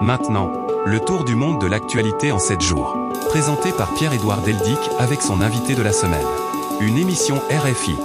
Maintenant, le tour du monde de l'actualité en 7 jours. Présenté par Pierre-Édouard Deldic avec son invité de la semaine. Une émission RFI.